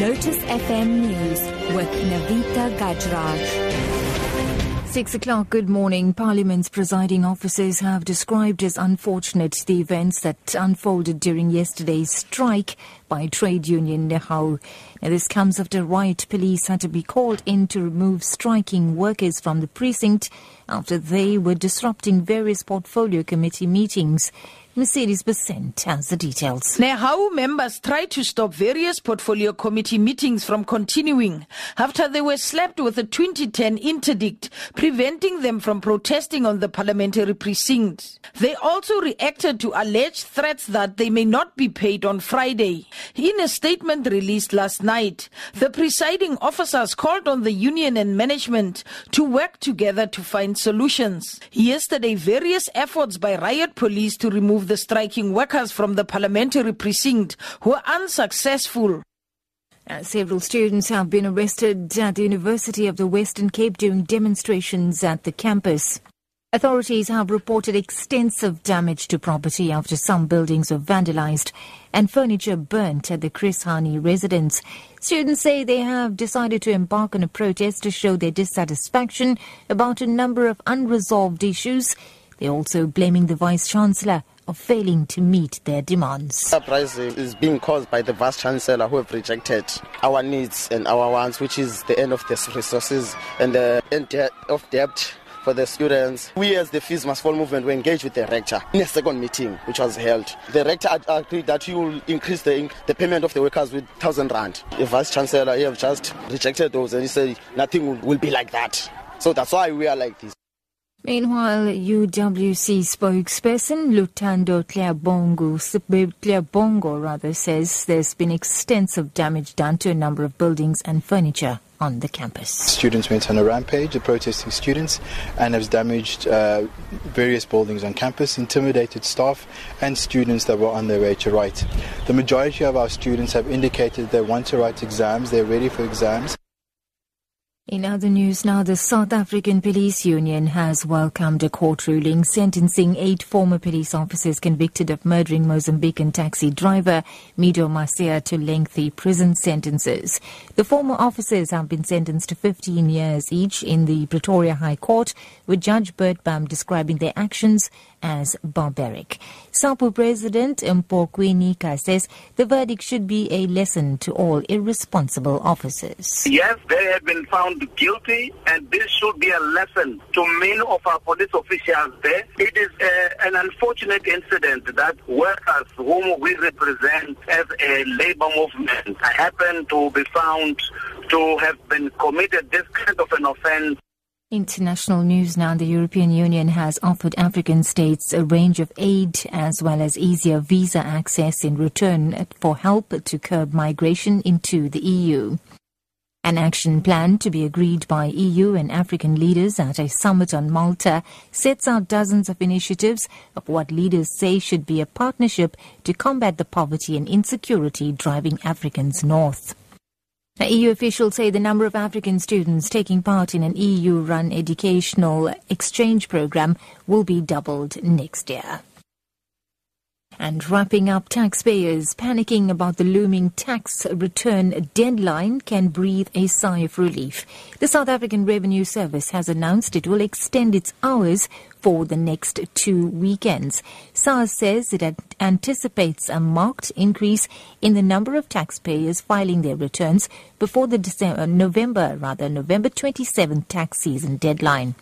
Lotus FM News with Navita Gajraj. Six o'clock, good morning. Parliament's presiding officers have described as unfortunate the events that unfolded during yesterday's strike by trade union Nehawu. Now, this comes after riot police had to be called in to remove striking workers from the precinct after they were disrupting various portfolio committee meetings. Mercedes Besent has the details. Nehawu members tried to stop various portfolio committee meetings from continuing after they were slapped with a 2010 interdict preventing them from protesting on the parliamentary precinct. They also reacted to alleged threats that they may not be paid on Friday. In a statement released last night, the presiding officers called on the union and management to work together to find solutions. Yesterday, various efforts by riot police to remove the striking workers from the parliamentary precinct were unsuccessful. Uh, several students have been arrested at the University of the Western Cape during demonstrations at the campus. Authorities have reported extensive damage to property after some buildings were vandalized and furniture burnt at the Chris Hani residence. Students say they have decided to embark on a protest to show their dissatisfaction about a number of unresolved issues. They're also blaming the Vice Chancellor of failing to meet their demands. Uprising is being caused by the Vice Chancellor who have rejected our needs and our wants, which is the end of the resources and the end of debt for the students. We as the Fees Must Fall movement were engaged with the rector in a second meeting which was held. The rector agreed that he will increase the, the payment of the workers with 1,000 rand. The Vice Chancellor he have just rejected those and he said nothing will, be like that. So that's why we are like this. Meanwhile, UWC spokesperson Luthando Tyhalibongo rather says there's been extensive damage done to a number of buildings and furniture on the campus. Students went on a rampage, the protesting students, and has damaged uh, various buildings on campus, intimidated staff and students that were on their way to write. The majority of our students have indicated they want to write exams, they're ready for exams. In other news now, the South African Police Union has welcomed a court ruling sentencing eight former police officers convicted of murdering Mozambican taxi driver Mido Macia to lengthy prison sentences. The former officers have been sentenced to 15 years each in the Pretoria High Court, with Judge Bam describing their actions as barbaric. SAPU President Nika says the verdict should be a lesson to all irresponsible officers. Yes, they have been found guilty, and this should be a lesson to many of our police officials there. It is uh, an unfortunate incident that workers whom we represent as a labor movement happen to be found to have been committed this kind of an offense International news now. The European Union has offered African states a range of aid as well as easier visa access in return for help to curb migration into the EU. An action plan to be agreed by EU and African leaders at a summit on Malta sets out dozens of initiatives of what leaders say should be a partnership to combat the poverty and insecurity driving Africans north. EU officials say the number of African students taking part in an EU run educational exchange program will be doubled next year. And wrapping up, taxpayers panicking about the looming tax return deadline can breathe a sigh of relief. The South African Revenue Service has announced it will extend its hours for the next two weekends. SARS says it anticipates a marked increase in the number of taxpayers filing their returns before the December, November, rather November 27th tax season deadline.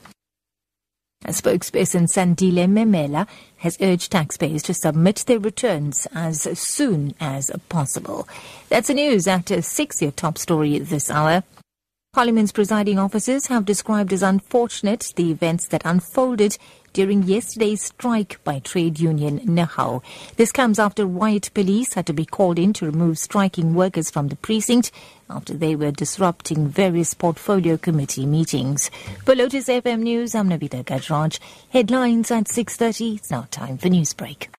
A spokesperson Sandile Memela has urged taxpayers to submit their returns as soon as possible. That's the news at six year top story this hour. Parliament's presiding officers have described as unfortunate the events that unfolded during yesterday's strike by trade union Nehawu. This comes after riot police had to be called in to remove striking workers from the precinct after they were disrupting various portfolio committee meetings. For Lotus FM News, I'm Navita Gajraj. Headlines at 6.30. It's now time for Newsbreak.